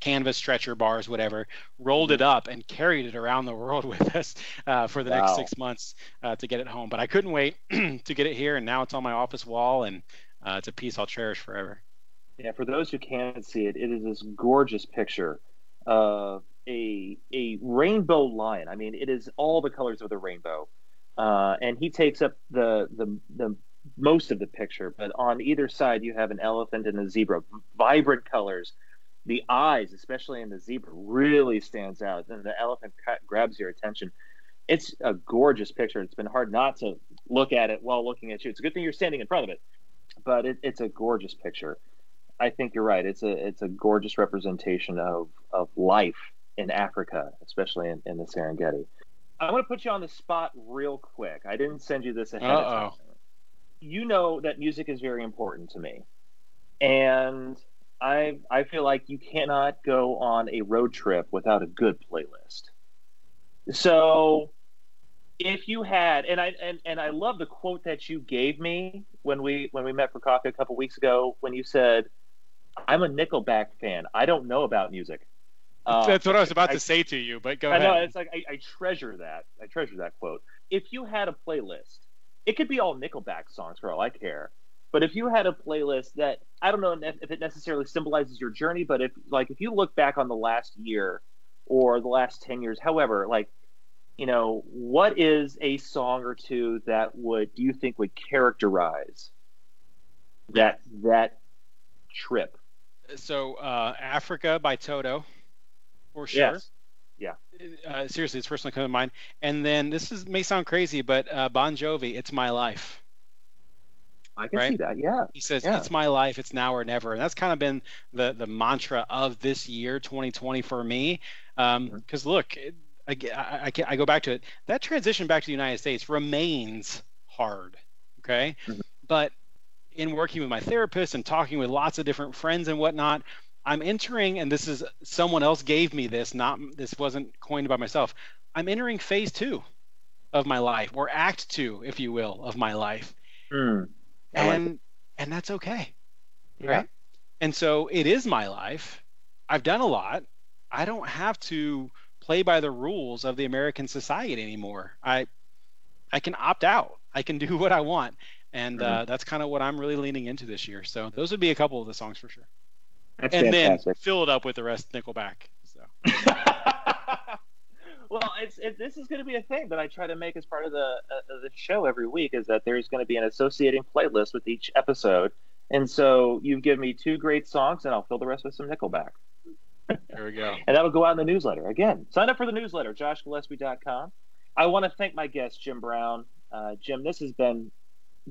canvas stretcher bars, whatever, rolled it up and carried it around the world with us uh, for the Wow. next six months uh, to get it home. But I couldn't wait to get it here, and now it's on my office wall, and uh, it's a piece I'll cherish forever. Yeah, for those who can't see it, it is this gorgeous picture of a a rainbow lion. I mean, it is all the colors of the rainbow, uh, and he takes up the the the most of the picture. But on either side, you have an elephant and a zebra, vibrant colors. The eyes, especially in the zebra, really stands out. And the elephant grabs your attention. It's a gorgeous picture. It's been hard not to look at it while looking at you. It's a good thing you're standing in front of it, but it, it's a gorgeous picture. I think you're right. It's a it's a gorgeous representation of of life in Africa, especially in, in the Serengeti. I want to put you on the spot real quick. I didn't send you this ahead of Uh-oh. time. You know that music is very important to me, and I I feel like you cannot go on a road trip without a good playlist. So if you had and I and, and I love the quote that you gave me when we when we met for coffee a couple weeks ago when you said I'm a Nickelback fan. I don't know about music. Uh, That's what I was about I- to say to you, but go I ahead. know it's like I, I treasure that. I treasure that quote. If you had a playlist, it could be all Nickelback songs for all I care. But if you had a playlist that I don't know if if it necessarily symbolizes your journey, but if like if you look back on the last year or the last ten years, however, like you know, what is a song or two that would do you think would characterize that that trip? So, uh, Africa by Toto, for sure. Yes. Uh, seriously, it's first one coming to mind. And then this is may sound crazy, but uh, Bon Jovi, "It's My Life." I can Right? see that. Yeah. He says, Yeah. "It's my life. It's now or never," and that's kind of been the the mantra of this year, 2020, for me. Because Mhm. look, it, I, I, I, I go back to it. That transition back to the United States remains hard. Okay, Mhm. but in working with my therapist and talking with lots of different friends and whatnot, I'm entering, and this is someone else gave me this. Not this wasn't coined by myself. I'm entering phase two of my life, or act two, if you will, of my life Hmm. I like and and that's okay Yeah. right and so it is my life i've done a lot i don't have to play by the rules of the american society anymore i i can opt out i can do what i want and Mm-hmm. uh, that's kind of what i'm really leaning into this year so those would be a couple of the songs for sure That's and fantastic. then fill it up with the rest of nickelback so well, it's it, this is going to be a thing that I try to make as part of the uh, of the show every week. Is that there's going to be an associating playlist with each episode, and so you've given me two great songs, and I'll fill the rest with some Nickelback, there we go and that'll go out in the newsletter. Again, sign up for the newsletter, joshgillespie.com. I want to thank my guest, Jim Brown. Uh, Jim, this has been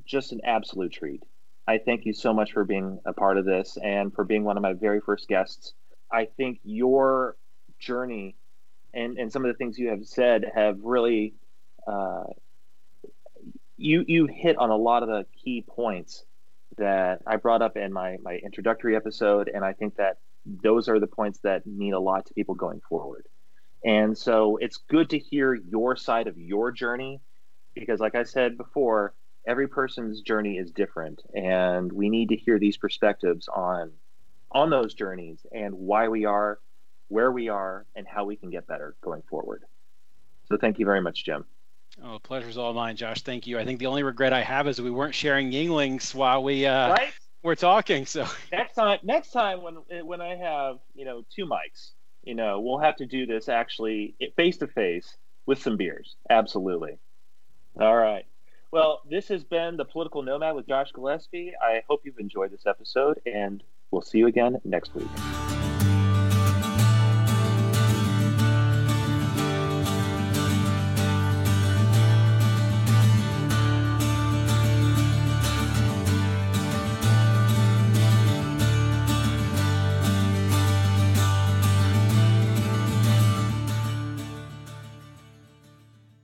just an absolute treat. I thank you so much for being a part of this and for being one of my very first guests. I think your journey and, and some of the things you have said have really uh, you you hit on a lot of the key points that I brought up in my my introductory episode, and I think that those are the points that mean a lot to people going forward. And so it's good to hear your side of your journey because, like I said before, every person's journey is different, and we need to hear these perspectives on on those journeys and why we are where we are and how we can get better going forward. So thank you very much, Jim. oh pleasure's all mine josh thank you i think the only regret i have is we weren't sharing Yuenglings while we uh right? we're talking so Next time, next time when when I have you know two mics, you know we'll have to do this actually face to face with some beers. Absolutely. All right. Well, this has been the Political Nomad with Josh Gillespie. I hope you've enjoyed this episode, and we'll see you again next week.